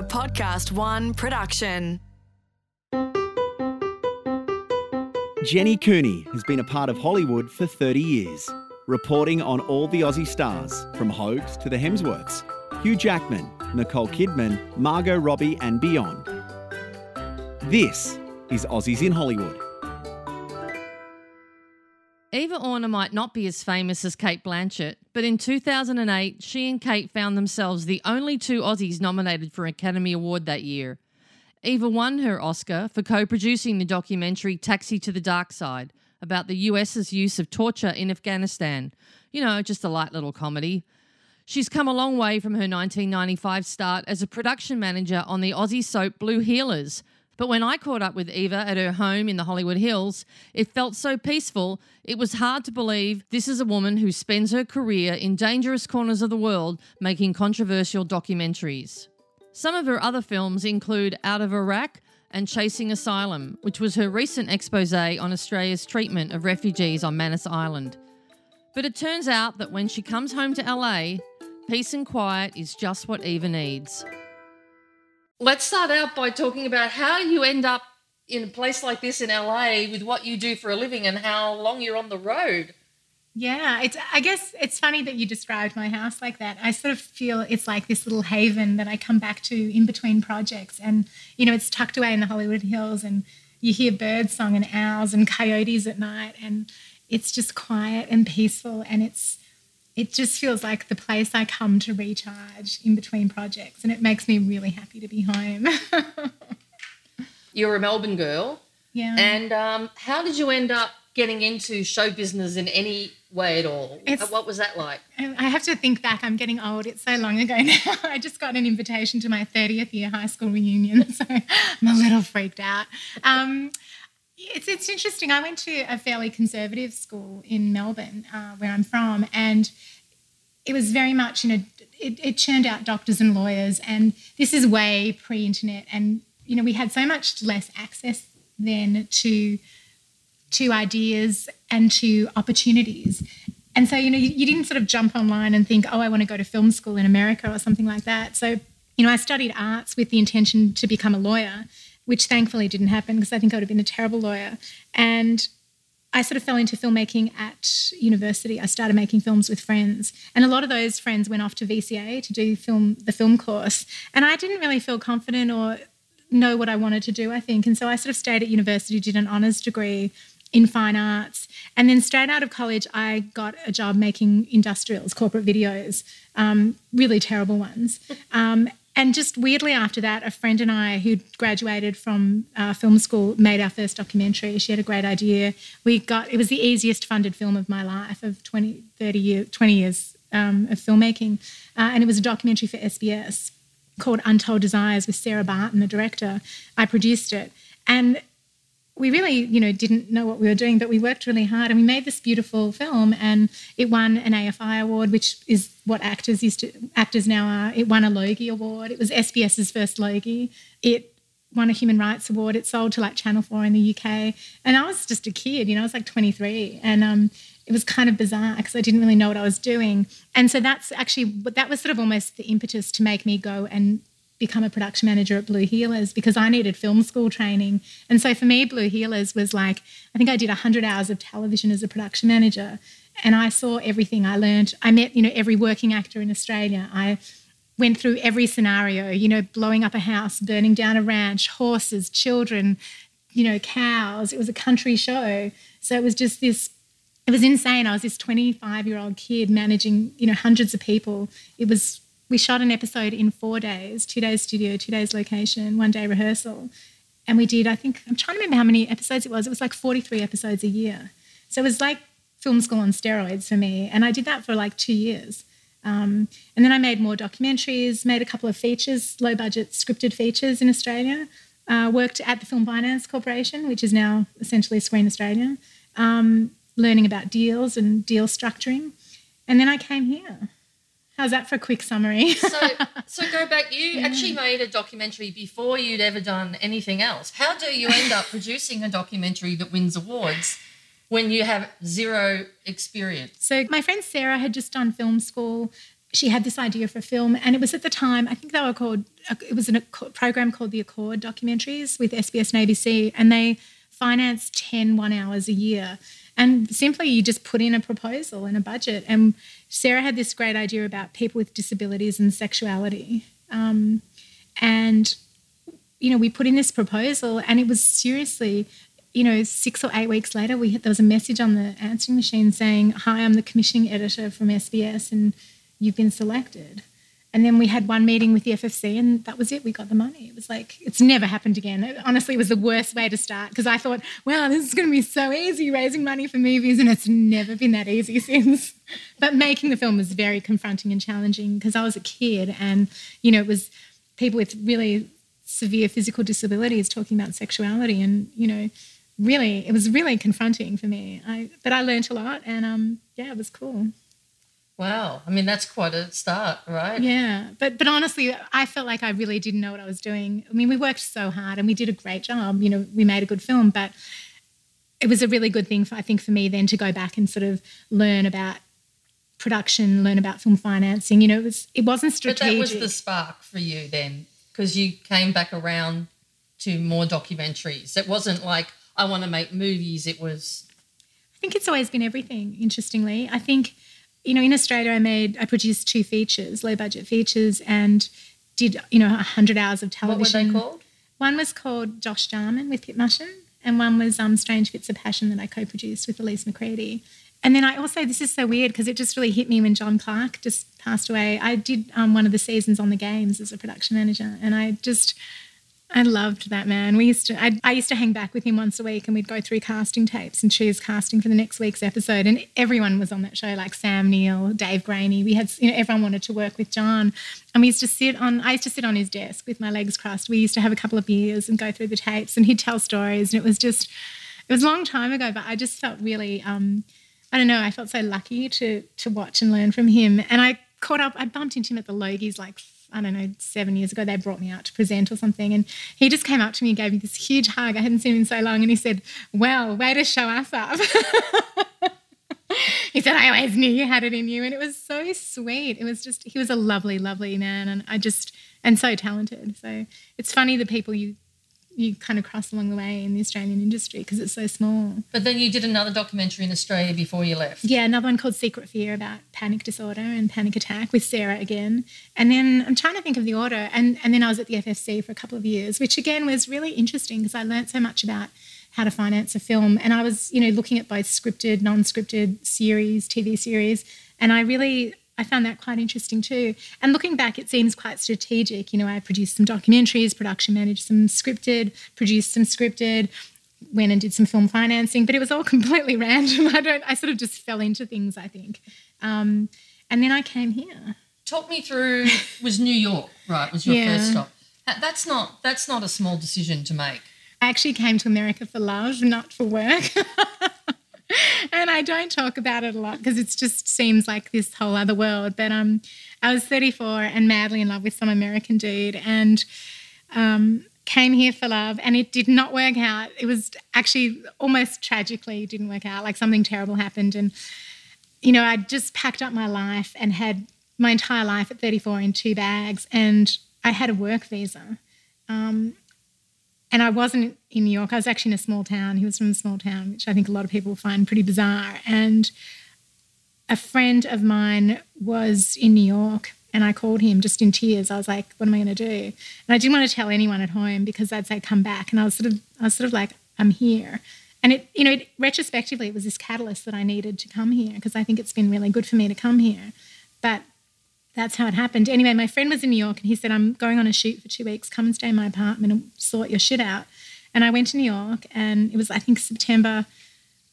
A Podcast One production. Jenny Cooney has been a part of Hollywood for 30 years, reporting on all the Aussie stars, from Hoges to the Hemsworths, Hugh Jackman, Nicole Kidman, Margot Robbie, and beyond. This is Aussies in Hollywood. Orner might not be as famous as Cate Blanchett, but in 2008, she and Kate found themselves the only two Aussies nominated for an Academy Award that year. Eva won her Oscar for co producing the documentary Taxi to the Dark Side about the US's use of torture in Afghanistan. You know, just a light little comedy. She's come a long way from her 1995 start as a production manager on the Aussie soap Blue Heelers. But when I caught up with Eva at her home in the Hollywood Hills, it felt so peaceful, it was hard to believe this is a woman who spends her career in dangerous corners of the world making controversial documentaries. Some of her other films include Out of Iraq and Chasing Asylum, which was her recent expose on Australia's treatment of refugees on Manus Island. But it turns out that when she comes home to LA, peace and quiet is just what Eva needs. Let's start out by talking about how you end up in a place like this in LA with what you do for a living and how long you're on the road. Yeah, it's I guess it's funny that you described my house like that. I sort of feel it's like this little haven that I come back to in between projects and you know, it's tucked away in the Hollywood Hills and you hear bird song and owls and coyotes at night and it's just quiet and peaceful and it's it just feels like the place I come to recharge in between projects and it makes me really happy to be home. You're a Melbourne girl. yeah. And um, how did you end up getting into show business in any way at all? It's- what was that like? I have to think back. I'm getting old. It's so long ago now. I just got an invitation to my 30th year high school reunion, so I'm a little freaked out. Um, it's it's interesting. I went to a fairly conservative school in Melbourne, uh, where I'm from, and it was very much you know it, it churned out doctors and lawyers, and this is way pre-internet, and you know we had so much less access then to to ideas and to opportunities. And so, you know, you, you didn't sort of jump online and think, oh, I want to go to film school in America or something like that. So, you know, I studied arts with the intention to become a lawyer, which thankfully didn't happen because I think I would have been a terrible lawyer. And I sort of fell into filmmaking at university. I started making films with friends, and a lot of those friends went off to VCA to do film the film course. And I didn't really feel confident or know what I wanted to do. I think, and so I sort of stayed at university, did an honors degree in fine arts, and then straight out of college, I got a job making industrials, corporate videos, um, really terrible ones. Um, and just weirdly after that, a friend and I, who graduated from uh, film school, made our first documentary. She had a great idea. We got it was the easiest funded film of my life of 20, 30 years, 20 years um, of filmmaking, uh, and it was a documentary for SBS called Untold Desires with Sarah Barton, the director. I produced it, and we really, you know, didn't know what we were doing, but we worked really hard and we made this beautiful film and it won an AFI award, which is what actors used to actors now are. It won a Logie award. It was SBS's first Logie. It won a human rights award. It sold to like Channel 4 in the UK. And I was just a kid, you know, I was like 23. And um, it was kind of bizarre because I didn't really know what I was doing. And so that's actually, that was sort of almost the impetus to make me go and become a production manager at Blue Heelers because I needed film school training. And so for me, Blue Heelers was like, I think I did 100 hours of television as a production manager. And I saw everything I learned. I met, you know, every working actor in Australia. I went through every scenario, you know, blowing up a house, burning down a ranch, horses, children, you know, cows. It was a country show. So it was just this, it was insane. I was this 25 year old kid managing, you know, hundreds of people. It was we shot an episode in four days two days studio, two days location, one day rehearsal. And we did, I think, I'm trying to remember how many episodes it was. It was like 43 episodes a year. So it was like film school on steroids for me. And I did that for like two years. Um, and then I made more documentaries, made a couple of features, low budget scripted features in Australia. Uh, worked at the Film Finance Corporation, which is now essentially Screen Australia, um, learning about deals and deal structuring. And then I came here. How's that for a quick summary? so, so go back. You actually made a documentary before you'd ever done anything else. How do you end up producing a documentary that wins awards when you have zero experience? So my friend Sarah had just done film school. she had this idea for a film, and it was at the time I think they were called. It was a program called the Accord documentaries with SBS and ABC, and they financed 10 one hours a year. And simply, you just put in a proposal and a budget. And Sarah had this great idea about people with disabilities and sexuality. Um, and you know, we put in this proposal, and it was seriously you know, six or eight weeks later, we had, there was a message on the answering machine saying, "Hi, I'm the commissioning editor from SBS, and you've been selected." And then we had one meeting with the FFC, and that was it. We got the money. It was like it's never happened again. It, honestly, it was the worst way to start because I thought, "Wow, this is going to be so easy raising money for movies," and it's never been that easy since. but making the film was very confronting and challenging because I was a kid, and you know, it was people with really severe physical disabilities talking about sexuality, and you know really, it was really confronting for me. I, but I learned a lot, and um, yeah, it was cool. Wow, I mean that's quite a start, right? Yeah, but but honestly, I felt like I really didn't know what I was doing. I mean, we worked so hard and we did a great job. You know, we made a good film, but it was a really good thing for I think for me then to go back and sort of learn about production, learn about film financing. You know, it was it wasn't strategic. But that was the spark for you then, because you came back around to more documentaries. It wasn't like I want to make movies. It was. I think it's always been everything. Interestingly, I think you know in Australia I made I produced two features, low budget features, and did you know hundred hours of television. What were they called? One was called Josh Jarman with Pip Mushin, and one was um, Strange Fits of Passion that I co-produced with Elise McCredie. And then I also, this is so weird because it just really hit me when John Clarke just passed away. I did um, one of the seasons on the games as a production manager, and I just I loved that man. We used to, I, I, used to hang back with him once a week, and we'd go through casting tapes and choose casting for the next week's episode. And everyone was on that show, like Sam Neill, Dave Graney. We had, you know, everyone wanted to work with John, and we used to sit on. I used to sit on his desk with my legs crossed. We used to have a couple of beers and go through the tapes, and he'd tell stories. And it was just, it was a long time ago, but I just felt really, um, I don't know, I felt so lucky to to watch and learn from him. And I caught up. I bumped into him at the Logies like I don't know, seven years ago, they brought me out to present or something. And he just came up to me and gave me this huge hug. I hadn't seen him in so long. And he said, Well, way to show us up. he said, I always knew you had it in you. And it was so sweet. It was just, he was a lovely, lovely man. And I just, and so talented. So it's funny the people you you kind of cross along the way in the Australian industry because it's so small. But then you did another documentary in Australia before you left. Yeah, another one called Secret Fear about panic disorder and panic attack with Sarah again. And then I'm trying to think of the order. And, and then I was at the FFC for a couple of years, which again was really interesting because I learned so much about how to finance a film. And I was, you know, looking at both scripted, non-scripted series, TV series. And I really I found that quite interesting too. And looking back, it seems quite strategic. You know, I produced some documentaries, production managed some scripted, produced some scripted, went and did some film financing, but it was all completely random. I don't. I sort of just fell into things. I think, um, and then I came here. Talk me through. Was New York right? Was your yeah. first stop? That's not. That's not a small decision to make. I actually came to America for love, not for work. and I don't talk about it a lot because it just seems like this whole other world. But um, I was 34 and madly in love with some American dude, and um, came here for love, and it did not work out. It was actually almost tragically didn't work out. Like something terrible happened, and you know, I just packed up my life and had my entire life at 34 in two bags, and I had a work visa. Um, and I wasn't in New York. I was actually in a small town. He was from a small town, which I think a lot of people find pretty bizarre. And a friend of mine was in New York and I called him just in tears. I was like, what am I going to do? And I didn't want to tell anyone at home because they'd say, come back. And I was sort of, I was sort of like, I'm here. And it, you know, it, retrospectively, it was this catalyst that I needed to come here because I think it's been really good for me to come here. But that's how it happened. Anyway, my friend was in New York and he said, I'm going on a shoot for two weeks. Come and stay in my apartment and sort your shit out. And I went to New York and it was, I think, September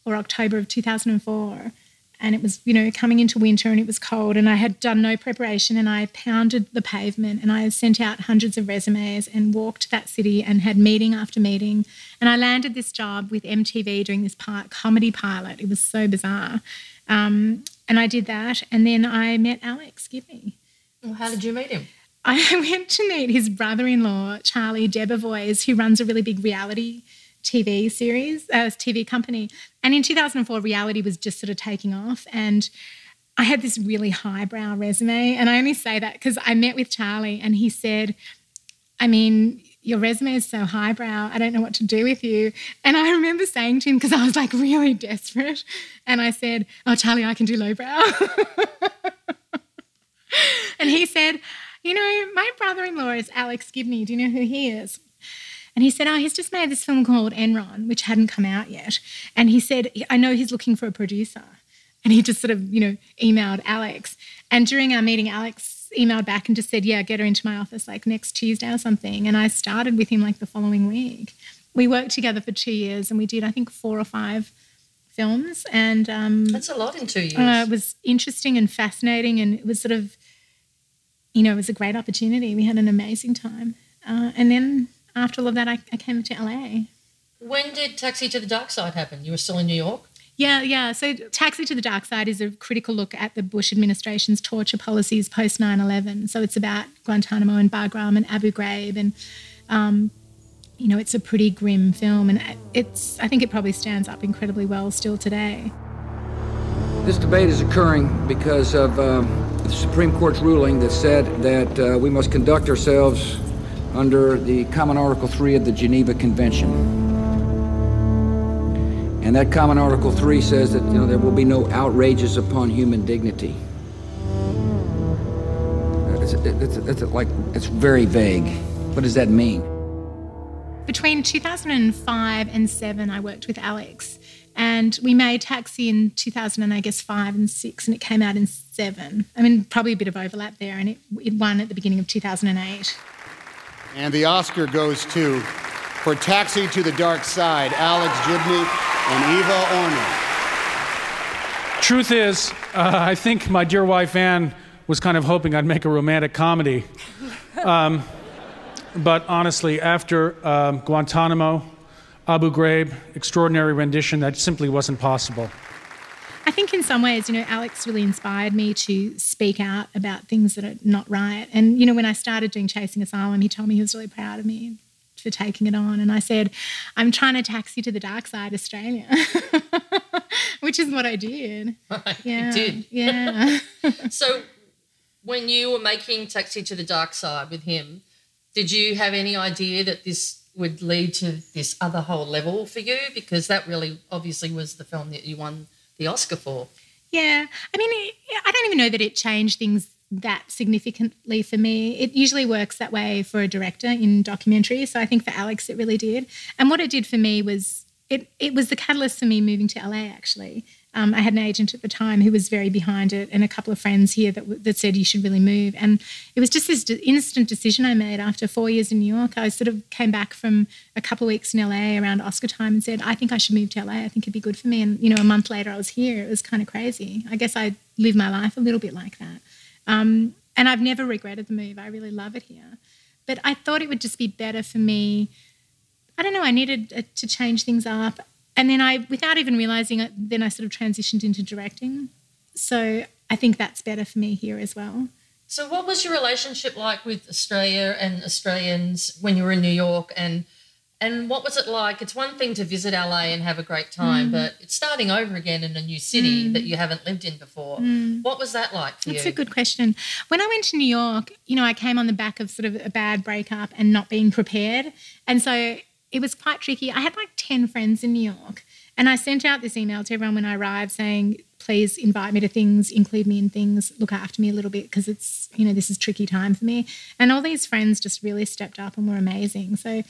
or October of 2004. And it was, you know, coming into winter and it was cold and I had done no preparation and I pounded the pavement and I sent out hundreds of resumes and walked that city and had meeting after meeting. And I landed this job with MTV doing this part, comedy pilot. It was so bizarre. Um, and I did that. And then I met Alex Gibney. Well, how did you meet him? I went to meet his brother in law, Charlie Debevoise, who runs a really big reality TV series, uh, TV company. And in 2004, reality was just sort of taking off. And I had this really highbrow resume. And I only say that because I met with Charlie and he said, I mean, your resume is so highbrow. I don't know what to do with you. And I remember saying to him, because I was like really desperate, and I said, Oh, Charlie, I can do lowbrow. and he said, You know, my brother in law is Alex Gibney. Do you know who he is? And he said, Oh, he's just made this film called Enron, which hadn't come out yet. And he said, I know he's looking for a producer. And he just sort of, you know, emailed Alex. And during our meeting, Alex emailed back and just said, Yeah, get her into my office like next Tuesday or something. And I started with him like the following week. We worked together for two years and we did, I think, four or five films. And um, That's a lot in two years. uh, it was interesting and fascinating. And it was sort of, you know, it was a great opportunity. We had an amazing time. Uh, and then after all of that, I, I came to LA. when did Taxi to the Dark Side happen? You were still in New York? Yeah, yeah. So, Taxi to the Dark Side is a critical look at the Bush administration's torture policies post 9 11. So, it's about Guantanamo and Bagram and Abu Ghraib. And, um, you know, it's a pretty grim film. And it's, I think it probably stands up incredibly well still today. This debate is occurring because of um, the Supreme Court's ruling that said that uh, we must conduct ourselves under the Common Article 3 of the Geneva Convention. And that Common Article 3 says that you know there will be no outrages upon human dignity. It's, it's, it's like it's very vague. What does that mean? Between 2005 and 7, I worked with Alex. And we made Taxi in 2000 and I guess 5 and 6, and it came out in 7. I mean, probably a bit of overlap there, and it, it won at the beginning of 2008. And the Oscar goes to, for Taxi to the Dark Side, Alex Gibney and Eva Orner. Truth is, uh, I think my dear wife Anne was kind of hoping I'd make a romantic comedy. Um, but honestly, after um, Guantanamo, Abu Ghraib, extraordinary rendition, that simply wasn't possible. I think in some ways, you know, Alex really inspired me to speak out about things that are not right. And, you know, when I started doing Chasing Asylum, he told me he was really proud of me for taking it on. And I said, I'm trying to taxi to the dark side, Australia, which is what I did. Yeah. You did. Yeah. So, when you were making Taxi to the Dark Side with him, did you have any idea that this would lead to this other whole level for you? Because that really obviously was the film that you won the Oscar for. Yeah. I mean, I don't even know that it changed things that significantly for me. It usually works that way for a director in documentaries. So I think for Alex, it really did. And what it did for me was it, it was the catalyst for me moving to LA, actually. Um, I had an agent at the time who was very behind it, and a couple of friends here that, that said you should really move. And it was just this instant decision I made after four years in New York. I sort of came back from a couple of weeks in LA around Oscar time and said, I think I should move to LA. I think it'd be good for me. And, you know, a month later I was here. It was kind of crazy. I guess I live my life a little bit like that. Um, and I've never regretted the move. I really love it here. But I thought it would just be better for me. I don't know. I needed uh, to change things up. And then I, without even realizing it, then I sort of transitioned into directing. So I think that's better for me here as well. So, what was your relationship like with Australia and Australians when you were in New York? And and what was it like? It's one thing to visit LA and have a great Mm. time, but it's starting over again in a new city that you haven't lived in before. What was that like for Mm. That's you? a good question. When I went to New York, you know, I came on the back of sort of a bad breakup and not being prepared. And so it was quite tricky. I had like 10 friends in New York. And I sent out this email to everyone when I arrived saying, please invite me to things, include me in things, look after me a little bit because it's, you know, this is tricky time for me. And all these friends just really stepped up and were amazing. So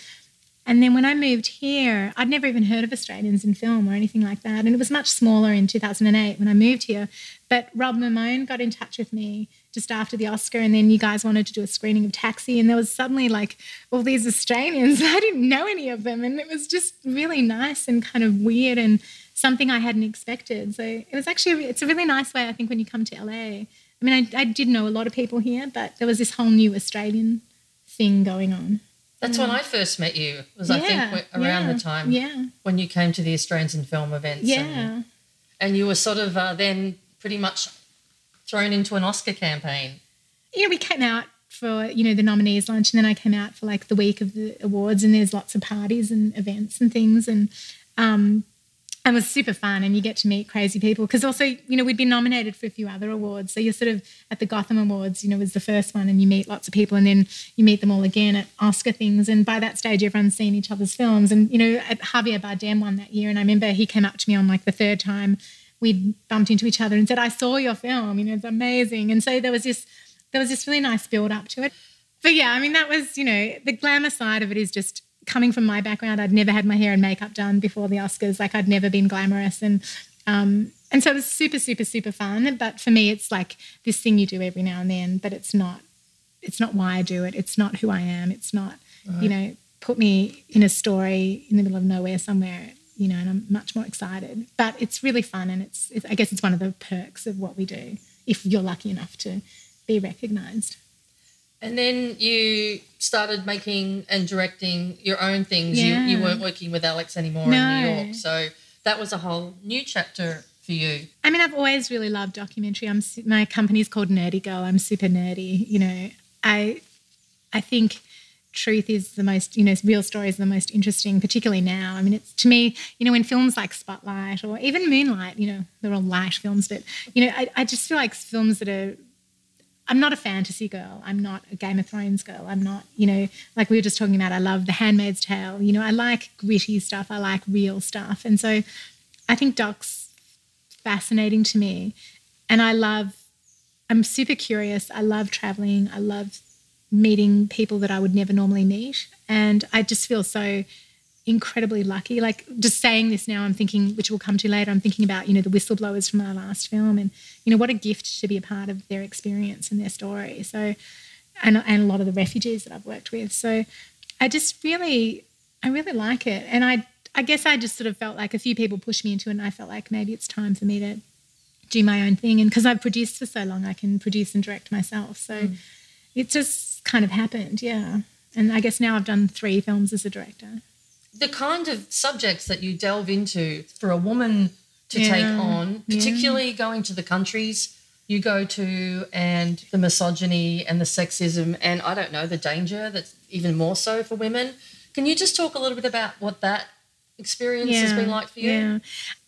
and then when I moved here, I'd never even heard of Australians in film or anything like that. And it was much smaller in 2008 when I moved here. But Rob Mamone got in touch with me just after the Oscar. And then you guys wanted to do a screening of Taxi. And there was suddenly like all these Australians. I didn't know any of them. And it was just really nice and kind of weird and something I hadn't expected. So it was actually, it's a really nice way, I think, when you come to LA. I mean, I, I did know a lot of people here, but there was this whole new Australian thing going on. That's when I first met you. Was I think around yeah, the time yeah. when you came to the Australians in film events. Yeah. And, and you were sort of uh, then pretty much thrown into an Oscar campaign. Yeah, we came out for, you know, the nominees lunch and then I came out for like the week of the awards and there's lots of parties and events and things. And um, and was super fun and you get to meet crazy people because also you know we'd been nominated for a few other awards. So you're sort of at the gotham awards you know was the first one and you meet lots of people and then you meet them all again at oscar things. And by that stage everyone's seen each other's films. And you know javier bardem won that year and i remember he came up to me on like the third time we'd bumped into each other and said i saw your film you know it's amazing. And so there was this there was this really nice build up to it. But yeah i mean that was you know the glamour side of it is just coming from my background, I'd never had my hair and makeup done before the Oscars. Like I'd never been glamorous, and um, and so it was super, super, super fun. But for me, it's like this thing you do every now and then, but it's not. It's not why I do it. It's not who I am. It's not, right. you know, put me in a story in the middle of nowhere somewhere, you know, and I'm much more excited. But it's really fun, and it's, it's I guess it's one of the perks of what we do if you're lucky enough to be recognised. And then you started making and directing your own things. Yeah. You, you weren't working with Alex anymore no. in New York. So that was a whole new chapter for you. I mean, I've always really loved documentary. I'm my company's called Nerdy Girl. I'm super nerdy. You know, I I think truth is the most, you know, real stories are the most interesting, particularly now. I mean, it's to me, you know, when films like Spotlight or even Moonlight, you know, they're all light films, but you know, I, I just feel like films that are I'm not a fantasy girl. I'm not a Game of Thrones girl. I'm not, you know, like we were just talking about, I love The Handmaid's Tale. You know, I like gritty stuff. I like real stuff. And so I think Doc's fascinating to me. And I love, I'm super curious. I love traveling. I love meeting people that I would never normally meet. And I just feel so incredibly lucky. Like just saying this now, I'm thinking, which we'll come to later, I'm thinking about, you know, the whistleblowers from our last film and, you know, what a gift to be a part of their experience and their story. So, and, and a lot of the refugees that I've worked with. So I just really, I really like it. And I, I guess I just sort of felt like a few people pushed me into it and I felt like maybe it's time for me to do my own thing. And because I've produced for so long, I can produce and direct myself. So mm. it just kind of happened. Yeah. And I guess now I've done three films as a director the kind of subjects that you delve into for a woman to yeah, take on, particularly yeah. going to the countries you go to and the misogyny and the sexism and I don't know, the danger that's even more so for women. Can you just talk a little bit about what that experience yeah, has been like for you? Yeah.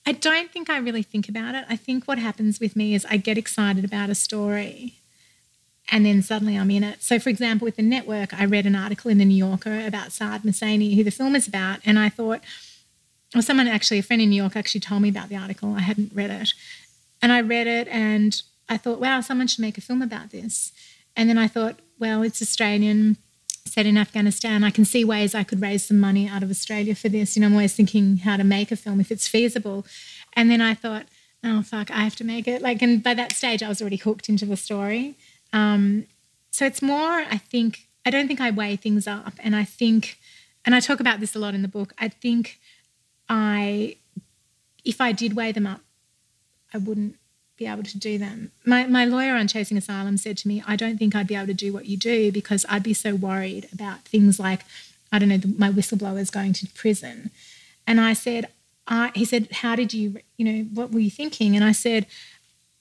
I don't think I really think about it. I think what happens with me is I get excited about a story and then suddenly I'm in it. So, for example, with the network, I read an article in the New Yorker about Saad Mohseni, who the film is about, and I thought, or someone actually, a friend in New York actually told me about the article. I hadn't read it. And I read it and I thought, wow, someone should make a film about this. And then I thought, well, it's Australian, set in Afghanistan. I can see ways I could raise some money out of Australia for this. You know, I'm always thinking how to make a film if it's feasible. And then I thought, oh, fuck, I have to make it. Like, and by that stage, I was already hooked into the story. Um, so it's more, I think, I don't think I weigh things up. And I think, and I talk about this a lot in the book, I think I, if I did weigh them up, I wouldn't be able to do them. My, my lawyer on Chasing Asylum said to me, I don't think I'd be able to do what you do because I'd be so worried about things like, I don't know, my whistleblowers going to prison. And I said, I, he said, How did you, you know, what were you thinking? And I said,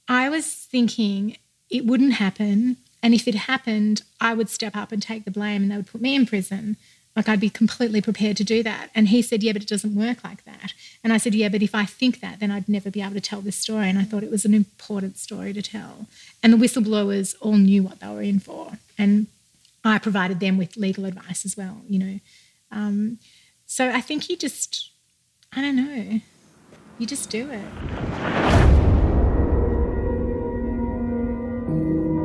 I was thinking it wouldn't happen. And if it happened, I would step up and take the blame and they would put me in prison. Like I'd be completely prepared to do that. And he said, Yeah, but it doesn't work like that. And I said, Yeah, but if I think that, then I'd never be able to tell this story. And I thought it was an important story to tell. And the whistleblowers all knew what they were in for. And I provided them with legal advice as well, you know. Um, so I think you just, I don't know, you just do it.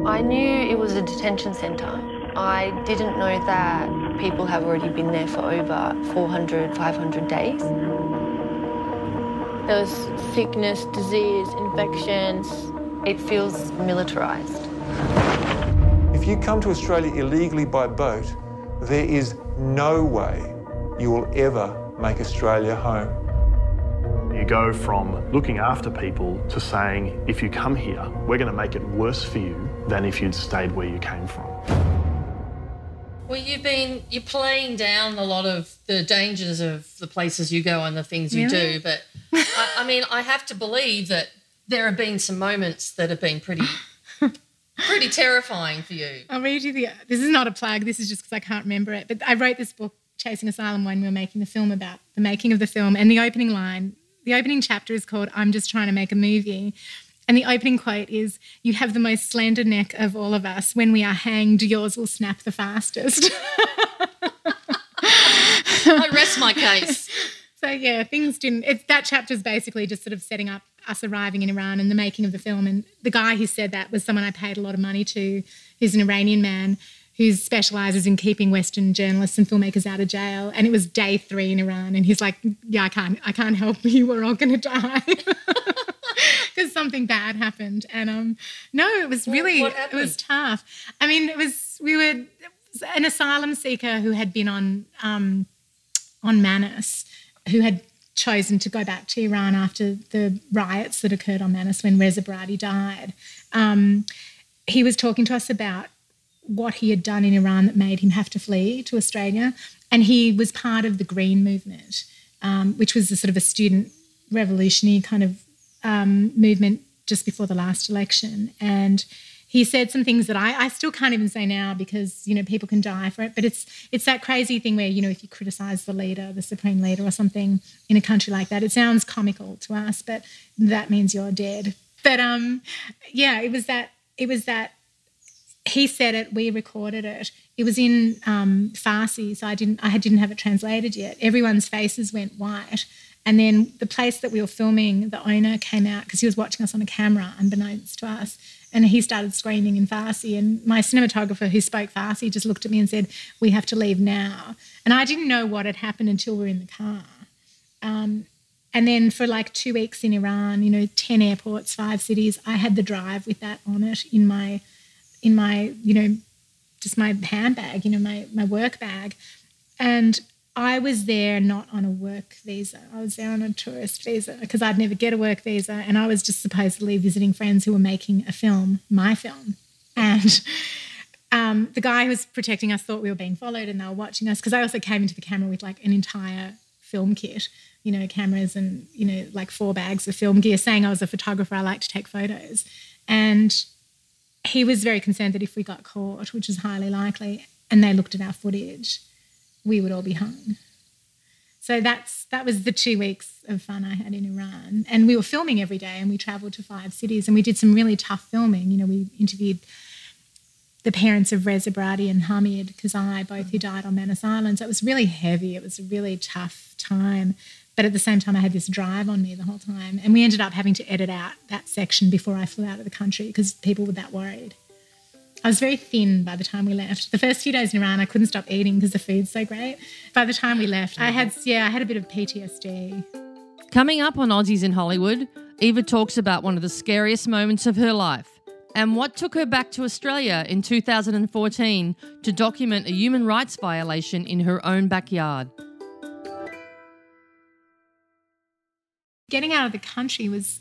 I knew it was a detention centre. I didn't know that people have already been there for over 400, 500 days. There was sickness, disease, infections. It feels militarised. If you come to Australia illegally by boat, there is no way you will ever make Australia home. You go from looking after people to saying, if you come here, we're going to make it worse for you than if you'd stayed where you came from. Well, you've been you're playing down a lot of the dangers of the places you go and the things you really? do, but I, I mean, I have to believe that there have been some moments that have been pretty pretty terrifying for you. I'll read you the. This is not a plug. This is just because I can't remember it. But I wrote this book, Chasing Asylum, when we were making the film about the making of the film, and the opening line the opening chapter is called I'm Just Trying to Make a Movie. And the opening quote is You have the most slender neck of all of us. When we are hanged, yours will snap the fastest. I rest my case. So, yeah, things didn't. It's, that chapter is basically just sort of setting up us arriving in Iran and the making of the film. And the guy who said that was someone I paid a lot of money to, who's an Iranian man who specializes in keeping Western journalists and filmmakers out of jail. And it was day three in Iran, and he's like, "Yeah, I can't, I can't help you. We're all going to die." Because something bad happened, and um, no, it was really, it was tough. I mean, it was we were an asylum seeker who had been on um, on Manus, who had chosen to go back to Iran after the riots that occurred on Manus when Reza Barati died. Um, he was talking to us about what he had done in Iran that made him have to flee to Australia. And he was part of the Green Movement, um, which was a sort of a student revolutionary kind of um, movement just before the last election. And he said some things that I, I still can't even say now because you know people can die for it. But it's it's that crazy thing where you know if you criticize the leader, the supreme leader, or something in a country like that, it sounds comical to us, but that means you're dead. But um, yeah, it was that it was that he said it, we recorded it. It was in um, Farsi, so I didn't I didn't have it translated yet. Everyone's faces went white. And then the place that we were filming, the owner came out because he was watching us on a camera, unbeknownst to us, and he started screaming in Farsi. And my cinematographer, who spoke Farsi, just looked at me and said, "We have to leave now." And I didn't know what had happened until we were in the car. Um, and then for like two weeks in Iran, you know, ten airports, five cities, I had the drive with that on it in my in my, you know, just my handbag, you know, my, my work bag. And I was there not on a work visa. I was there on a tourist visa because I'd never get a work visa. And I was just supposedly visiting friends who were making a film, my film. And um, the guy who was protecting us thought we were being followed and they were watching us because I also came into the camera with like an entire film kit, you know, cameras and, you know, like four bags of film gear, saying I was a photographer. I like to take photos. And he was very concerned that if we got caught, which is highly likely, and they looked at our footage, we would all be hung. So that's that was the two weeks of fun I had in Iran, and we were filming every day, and we travelled to five cities, and we did some really tough filming. You know, we interviewed the parents of Reza Barati and Hamid Khazaei, both who died on Manus Island. So it was really heavy. It was a really tough time. But at the same time, I had this drive on me the whole time. And we ended up having to edit out that section before I flew out of the country because people were that worried. I was very thin by the time we left. The first few days in Iran, I couldn't stop eating because the food's so great. By the time we left, I had, yeah, I had a bit of PTSD. Coming up on Aussies in Hollywood, Eva talks about one of the scariest moments of her life and what took her back to Australia in 2014 to document a human rights violation in her own backyard. Getting out of the country was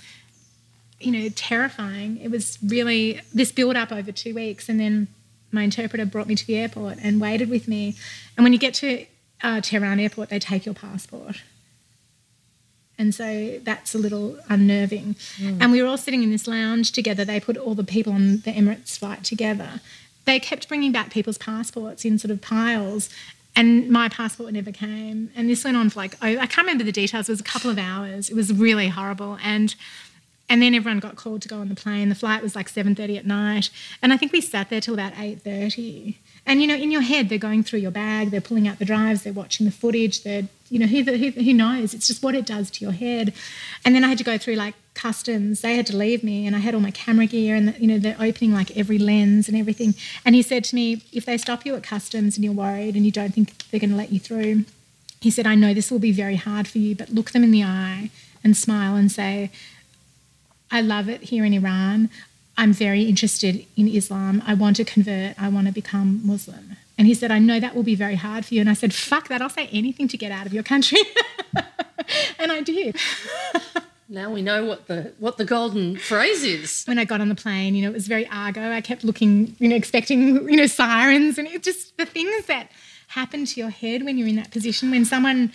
you know terrifying. It was really this build up over two weeks and then my interpreter brought me to the airport and waited with me. And when you get to uh, tehran airport they take your passport. And so that's a little unnerving. Mm. and we were all sitting in this lounge together. They put all the people on the emirates flight together. They kept bringing back people's passports in sort of piles and my passport never came. And this went on for like, oh, I can't remember the details, it was a couple of hours. It was really horrible. And and then everyone got called to go on the plane. The flight was like 7.30 at night. And I think we sat there till about 8.30. And, you know, in your head, they're going through your bag, they're pulling out the drives, they're watching the footage, they're, you know, who, who, who knows? It's just what it does to your head. And then I had to go through like customs. They had to leave me, and I had all my camera gear, and the, you know, they're opening like every lens and everything. And he said to me, if they stop you at customs and you're worried and you don't think they're going to let you through, he said, I know this will be very hard for you, but look them in the eye and smile and say, I love it here in Iran. I'm very interested in Islam. I want to convert. I want to become Muslim. And he said, I know that will be very hard for you. And I said, fuck that. I'll say anything to get out of your country. and I did. now we know what the what the golden phrase is. When I got on the plane, you know, it was very argo. I kept looking, you know, expecting, you know, sirens and it just the things that happen to your head when you're in that position when someone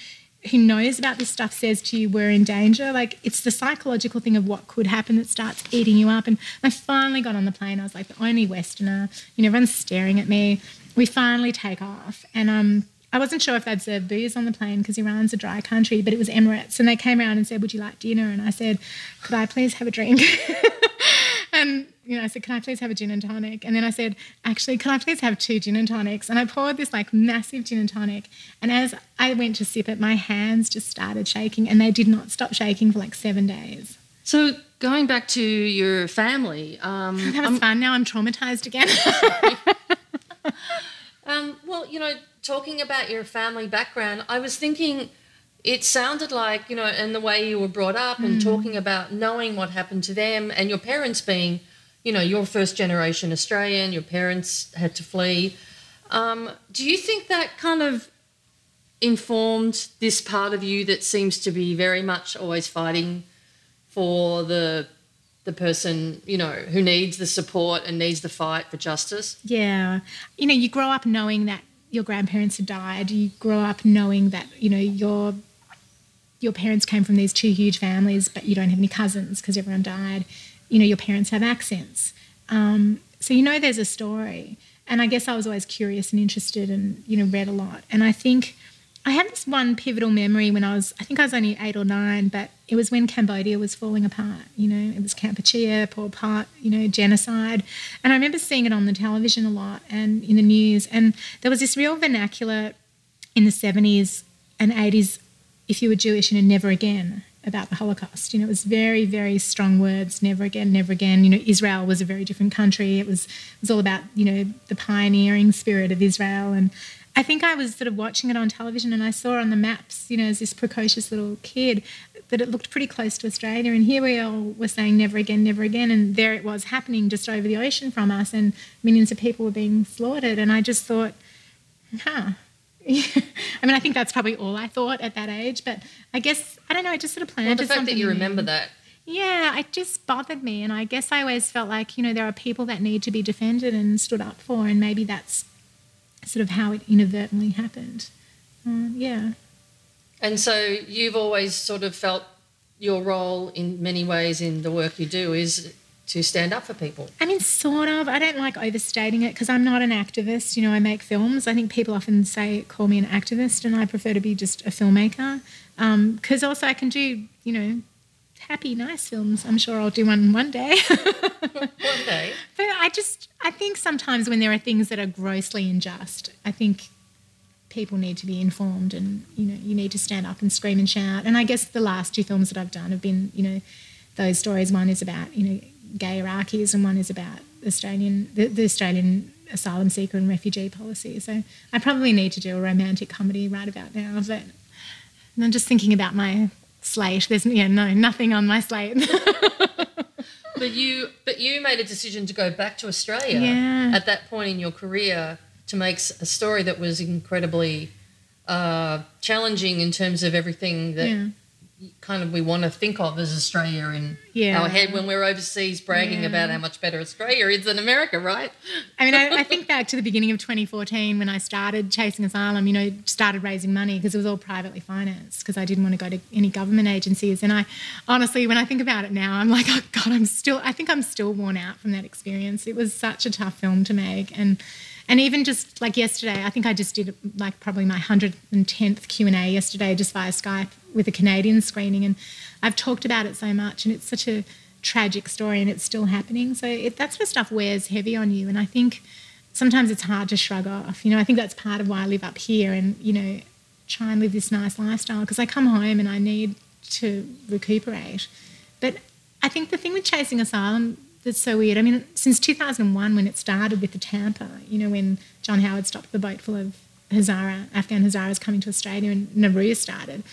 who knows about this stuff says to you we're in danger like it's the psychological thing of what could happen that starts eating you up and i finally got on the plane i was like the only westerner you know everyone's staring at me we finally take off and um I wasn't sure if they'd serve booze on the plane because Iran's a dry country, but it was Emirates. And they came around and said, Would you like dinner? And I said, Could I please have a drink? and you know, I said, Can I please have a gin and tonic? And then I said, Actually, can I please have two gin and tonics? And I poured this like massive gin and tonic. And as I went to sip it, my hands just started shaking and they did not stop shaking for like seven days. So going back to your family, um, that was I'm, fun. Now I'm traumatized again. um, well, you know, talking about your family background, I was thinking it sounded like, you know, and the way you were brought up and mm. talking about knowing what happened to them and your parents being, you know, your first generation Australian, your parents had to flee. Um, do you think that kind of informed this part of you that seems to be very much always fighting for the the person you know who needs the support and needs the fight for justice yeah you know you grow up knowing that your grandparents had died you grow up knowing that you know your your parents came from these two huge families but you don't have any cousins because everyone died you know your parents have accents um, so you know there's a story and i guess i was always curious and interested and you know read a lot and i think I had this one pivotal memory when I was, I think I was only eight or nine, but it was when Cambodia was falling apart. You know, it was Kampuchea, Pol Pot, you know, genocide. And I remember seeing it on the television a lot and in the news. And there was this real vernacular in the 70s and 80s if you were Jewish, you know, never again about the Holocaust. You know, it was very, very strong words, never again, never again. You know, Israel was a very different country. It was it was all about, you know, the pioneering spirit of Israel and I think I was sort of watching it on television and I saw on the maps, you know, as this precocious little kid, that it looked pretty close to Australia. And here we all were saying never again, never again. And there it was happening just over the ocean from us, and millions of people were being slaughtered. And I just thought, huh. I mean, I think that's probably all I thought at that age, but I guess, I don't know, I just sort of planted well, the fact that you remember that yeah, it just bothered me. And I guess I always felt like, you know, there are people that need to be defended and stood up for. And maybe that's sort of how it inadvertently happened. Uh, yeah. And so you've always sort of felt your role in many ways in the work you do is to stand up for people. I mean, sort of. I don't like overstating it because I'm not an activist. You know, I make films. I think people often say, call me an activist, and I prefer to be just a filmmaker. Because um, also I can do, you know, happy, nice films. I'm sure I'll do one one day. one day. But I just, I think sometimes when there are things that are grossly unjust, I think people need to be informed and, you know, you need to stand up and scream and shout. And I guess the last two films that I've done have been, you know, those stories. One is about, you know, gay Iraqis and one is about Australian, the, the Australian asylum seeker and refugee policy. So I probably need to do a romantic comedy right about now. But I'm just thinking about my slate. There's yeah, no, nothing on my slate. but you but you made a decision to go back to Australia yeah. at that point in your career to make a story that was incredibly uh, challenging in terms of everything that yeah kind of we want to think of as Australia in yeah. our head when we're overseas bragging yeah. about how much better Australia is than America, right? I mean, I, I, think back to the beginning of 2014 when I started chasing asylum, you know, started raising money because it was all privately financed because I didn't want to go to any government agencies. And I honestly, when I think about it now, I'm like, oh God, I'm still, I think I'm still worn out from that experience. It was such a tough film to make. And and even just like yesterday, I think I just did like probably my 110th Q&A yesterday just via Skype with a Canadian screening. And I've talked about it so much and it's such a tragic story and it's still happening. So it, that sort of stuff wears heavy on you. And I think sometimes it's hard to shrug off. You know, I think that's part of why I live up here and, you know, try and live this nice lifestyle because I come home and I need to recuperate. But I think the thing with chasing asylum that's so weird. I mean, since 2001, when it started with the Tampa, you know, when John Howard stopped the boat full of Hazara, Afghan Hazaras coming to Australia and Nauru started,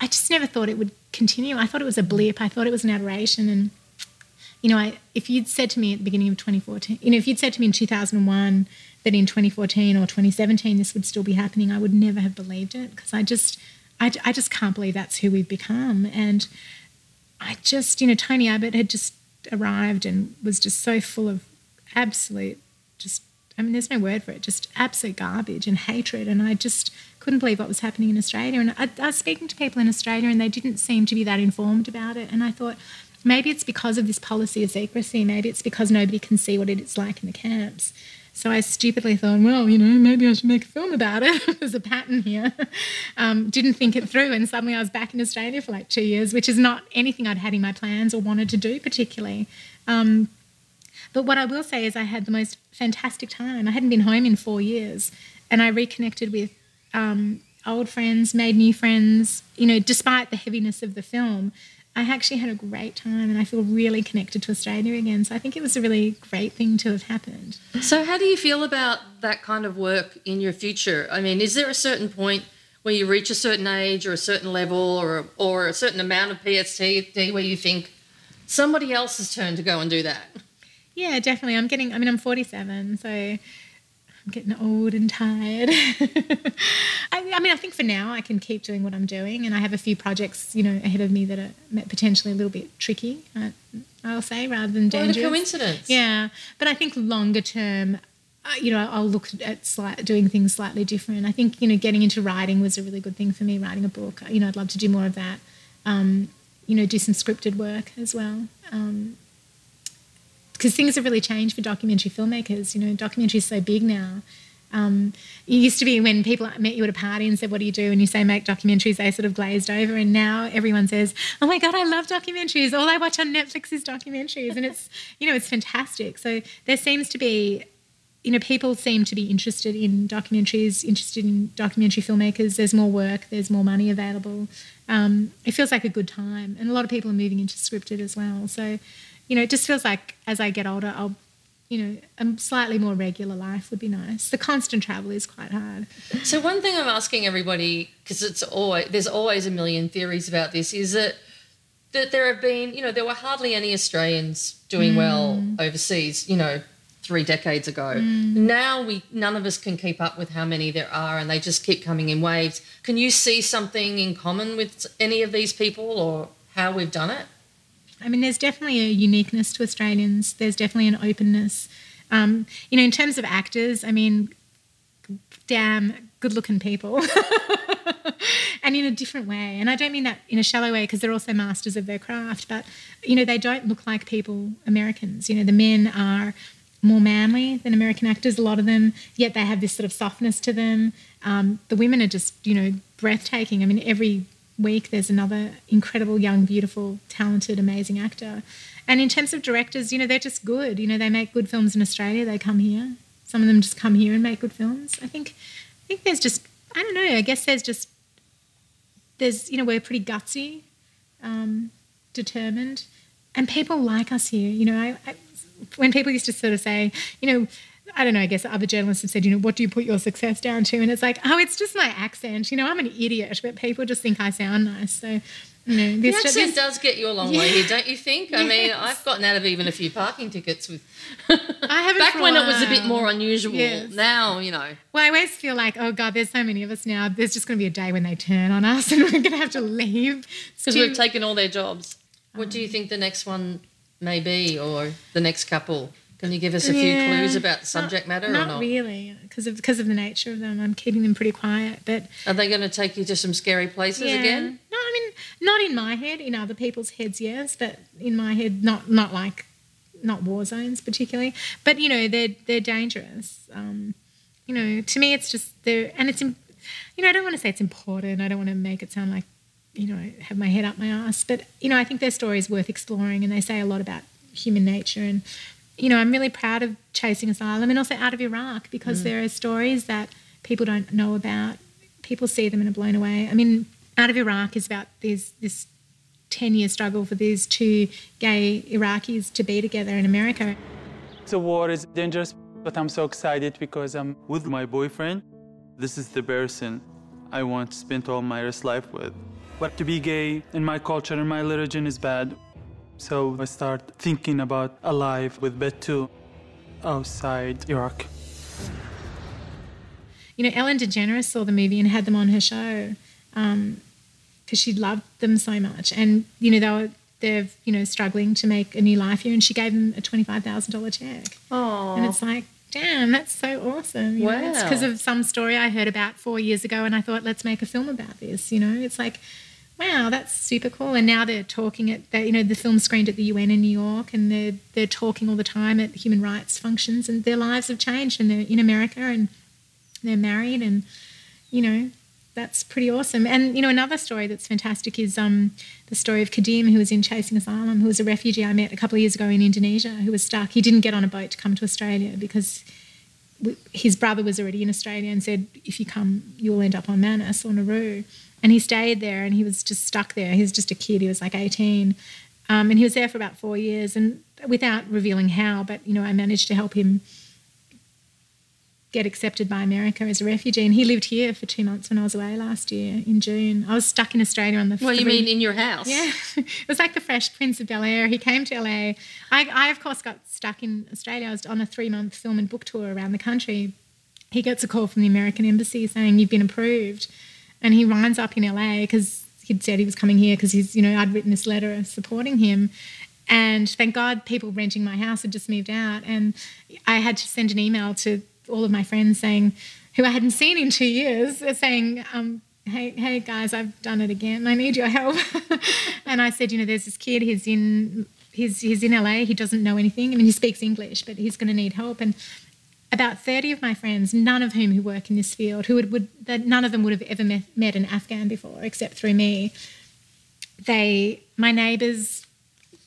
I just never thought it would continue. I thought it was a blip. I thought it was an aberration. And, you know, I, if you'd said to me at the beginning of 2014, you know, if you'd said to me in 2001 that in 2014 or 2017 this would still be happening, I would never have believed it because I just, I, I just can't believe that's who we've become. And I just, you know, Tony Abbott had just arrived and was just so full of absolute, just, I mean, there's no word for it, just absolute garbage and hatred. And I just couldn't believe what was happening in Australia. And I, I was speaking to people in Australia and they didn't seem to be that informed about it. And I thought, maybe it's because of this policy of secrecy. Maybe it's because nobody can see what it's like in the camps. So I stupidly thought, well, you know, maybe I should make a film about it. There's a pattern here. Um, didn't think it through, and suddenly I was back in Australia for like two years, which is not anything I'd had in my plans or wanted to do particularly. Um, but what I will say is, I had the most fantastic time. I hadn't been home in four years, and I reconnected with um, old friends, made new friends. You know, despite the heaviness of the film, I actually had a great time, and I feel really connected to Australia again. So I think it was a really great thing to have happened. So, how do you feel about that kind of work in your future? I mean, is there a certain point where you reach a certain age or a certain level or or a certain amount of PST where you think somebody else's turn to go and do that? Yeah, definitely. I'm getting. I mean, I'm 47, so I'm getting old and tired. I, I, mean, I think for now I can keep doing what I'm doing, and I have a few projects, you know, ahead of me that are potentially a little bit tricky. Uh, I'll say rather than dangerous. What a coincidence! Yeah, but I think longer term. Uh, you know, I'll look at slight, doing things slightly different. I think you know, getting into writing was a really good thing for me. Writing a book, you know, I'd love to do more of that. Um, you know, do some scripted work as well. Um, because things have really changed for documentary filmmakers. You know, documentary is so big now. Um, it used to be when people met you at a party and said, "What do you do?" and you say, "Make documentaries," they sort of glazed over. And now everyone says, "Oh my god, I love documentaries! All I watch on Netflix is documentaries," and it's you know it's fantastic. So there seems to be, you know, people seem to be interested in documentaries, interested in documentary filmmakers. There's more work, there's more money available. Um, it feels like a good time, and a lot of people are moving into scripted as well. So you know, it just feels like as I get older, I'll, you know, a slightly more regular life would be nice. The constant travel is quite hard. So one thing I'm asking everybody, because it's always there's always a million theories about this, is that that there have been, you know, there were hardly any Australians doing mm. well overseas, you know, three decades ago. Mm. Now we none of us can keep up with how many there are and they just keep coming in waves. Can you see something in common with any of these people or how we've done it? I mean, there's definitely a uniqueness to Australians. There's definitely an openness. Um, you know, in terms of actors, I mean, damn good-looking people, and in a different way. And I don't mean that in a shallow way because they're also masters of their craft. But you know, they don't look like people Americans. You know, the men are more manly than American actors, a lot of them, yet they have this sort of softness to them. Um, the women are just, you know, breathtaking. I mean, every week there's another incredible, young, beautiful, talented, amazing actor. And in terms of directors, you know, they're just good. You know, they make good films in Australia. They come here. Some of them just come here and make good films. I think, I think there's just, I don't know. I guess there's just, there's, you know, we're pretty gutsy, um, determined, and people like us here. You know, I, I when people used to sort of say, you know, I don't know, I guess other journalists have said, you know, what do you put your success down to? And it's like, oh, it's just my accent. You know, I'm an idiot, but people just think I sound nice. So, you know, this, the accent this, does get you a long yeah. way here, don't you think? I yes. mean, I've gotten out of even a few parking tickets with. I haven't. Back when it was a bit more unusual. Yes. Now, you know. Well, I always feel like, oh God, there's so many of us now. There's just going to be a day when they turn on us, and we're going to have to leave because we've taken all their jobs. What um, do you think the next one may be, or the next couple? Can you give us a few yeah, clues about the subject not, matter not, not? really, because of because of the nature of them. I'm keeping them pretty quiet. But are they going to take you to some scary places yeah. again? No, I mean not in my head. In other people's heads, yes, but in my head, not not like not war zones particularly. But you know, they're they're dangerous. Um, you know, to me, it's just they're and it's you know I don't want to say it's important. I don't want to make it sound like you know have my head up my ass. But you know, I think their story is worth exploring, and they say a lot about human nature and you know, I'm really proud of Chasing Asylum and also Out of Iraq because mm. there are stories that people don't know about. People see them and are blown away. I mean, Out of Iraq is about this this 10 year struggle for these two gay Iraqis to be together in America. The war is dangerous, but I'm so excited because I'm with my boyfriend. This is the person I want to spend all my rest life with. But to be gay in my culture and my religion is bad. So I start thinking about a life with Btoo outside Iraq. You know, Ellen DeGeneres saw the movie and had them on her show because um, she loved them so much. And, you know, they were they're you know struggling to make a new life here and she gave them a $25000 check Oh, and it's like damn that's so awesome you wow. know, it's because of some story i heard about four years ago and i thought let's make a film about this you know it's like wow, that's super cool. And now they're talking at, they, you know, the film screened at the UN in New York, and they're they're talking all the time at human rights functions, and their lives have changed, and they're in America, and they're married, and you know, that's pretty awesome. And you know, another story that's fantastic is um, the story of Kadim, who was in Chasing Asylum, who was a refugee I met a couple of years ago in Indonesia, who was stuck. He didn't get on a boat to come to Australia because his brother was already in Australia and said, if you come, you'll end up on Manus or Nauru. And he stayed there and he was just stuck there. He was just a kid. He was like 18. Um, and he was there for about four years and without revealing how, but, you know, I managed to help him get accepted by America as a refugee. And he lived here for two months when I was away last year in June. I was stuck in Australia on the. Well, you mean in your house? Yeah, it was like the Fresh Prince of Bel Air. He came to LA. I, I of course got stuck in Australia. I was on a three month film and book tour around the country. He gets a call from the American embassy saying you've been approved, and he winds up in LA because he'd said he was coming here because he's you know I'd written this letter supporting him. And thank God, people renting my house had just moved out, and I had to send an email to all of my friends saying, who I hadn't seen in two years, saying, um, hey, hey guys, I've done it again. I need your help. and I said, you know, there's this kid, he's in he's he's in LA, he doesn't know anything. I mean, he speaks English, but he's going to need help. And about 30 of my friends, none of whom who work in this field, who would, would that none of them would have ever met, met an Afghan before, except through me. They, my neighbours,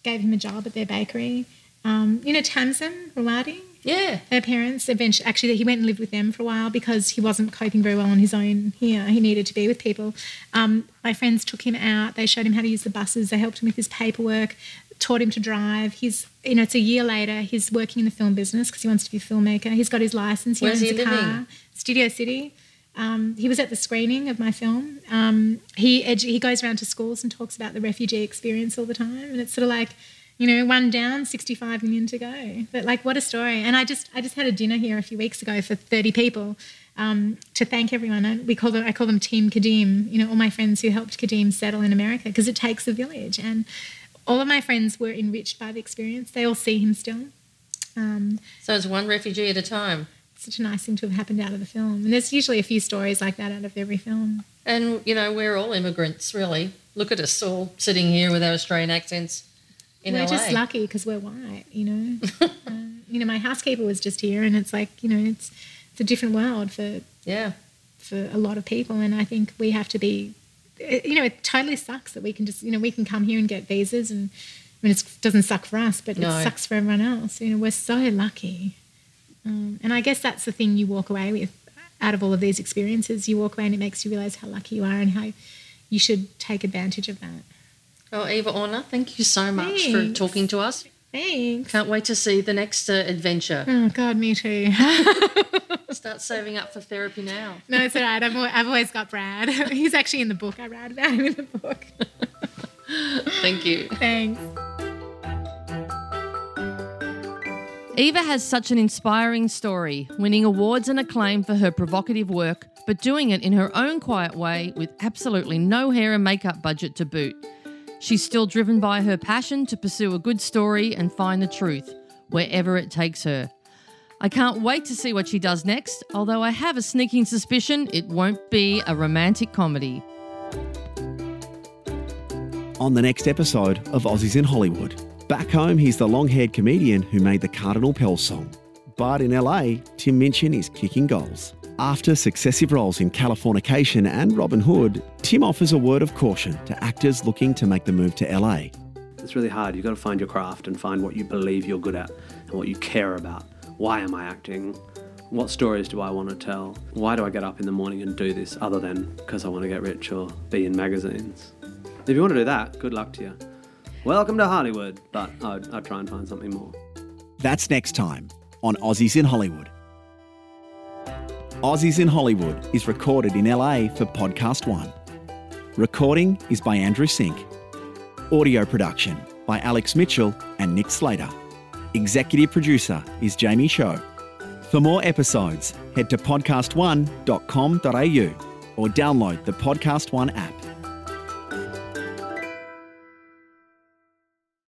gave him a job at their bakery. Um, you know, Tamsin Rawadi, yeah. Her parents eventually, actually, he went and lived with them for a while because he wasn't coping very well on his own here. He needed to be with people. Um, my friends took him out. They showed him how to use the buses. They helped him with his paperwork, taught him to drive. He's, you know, it's a year later. He's working in the film business because he wants to be a filmmaker. He's got his license. He Where's owns he a living? car. Studio City. Um, he was at the screening of my film. Um, he edu- he goes around to schools and talks about the refugee experience all the time, and it's sort of like you know, one down, 65 million to go. But like, what a story! And I just, I just had a dinner here a few weeks ago for 30 people um, to thank everyone. And we call them, I call them Team Kadim. You know, all my friends who helped Kadim settle in America because it takes a village. And all of my friends were enriched by the experience. They all see him still. Um, so it's one refugee at a time. Such a nice thing to have happened out of the film. And there's usually a few stories like that out of every film. And you know, we're all immigrants, really. Look at us all sitting here with our Australian accents in we're LA. just lucky because we're white, you know. uh, you know, my housekeeper was just here, and it's like you know, it's it's a different world for yeah for a lot of people, and I think we have to be. It, you know, it totally sucks that we can just you know we can come here and get visas, and I mean it doesn't suck for us, but No. it sucks for everyone else. You know, we're so lucky, um, and I guess that's the thing you walk away with out of all of these experiences. You walk away and it makes you realize how lucky you are and how you should take advantage of that. Oh, Eva Orner, thank you so much for talking to us. Thanks. Can't wait to see the next uh, adventure. Oh God, me too. Start saving up for therapy now. No, it's all right. I've, I've always got Brad. He's actually in the book. I write about him in the book. Thank you. Thanks. Eva has such an inspiring story, winning awards and acclaim for her provocative work, but doing it in her own quiet way with absolutely no hair and makeup budget to boot. She's still driven by her passion to pursue a good story and find the truth, wherever it takes her. I can't wait to see what she does next, although I have a sneaking suspicion it won't be a romantic comedy. On the next episode of Aussies in Hollywood. Back home, he's the long haired comedian who made the Cardinal Pell song. But in LA, Tim Minchin is kicking goals. After successive roles in Californication and Robin Hood, Tim offers a word of caution to actors looking to make the move to LA. It's really hard. You've got to find your craft and find what you believe you're good at and what you care about. Why am I acting? What stories do I want to tell? Why do I get up in the morning and do this other than because I want to get rich or be in magazines? If you want to do that, good luck to you. Welcome to Hollywood, but I'd, I'd try and find something more. That's next time on Aussies in Hollywood. Aussies in Hollywood is recorded in LA for Podcast One. Recording is by Andrew Sink. Audio production by Alex Mitchell and Nick Slater. Executive producer is Jamie Cho. For more episodes, head to podcastone.com.au or download the Podcast One app.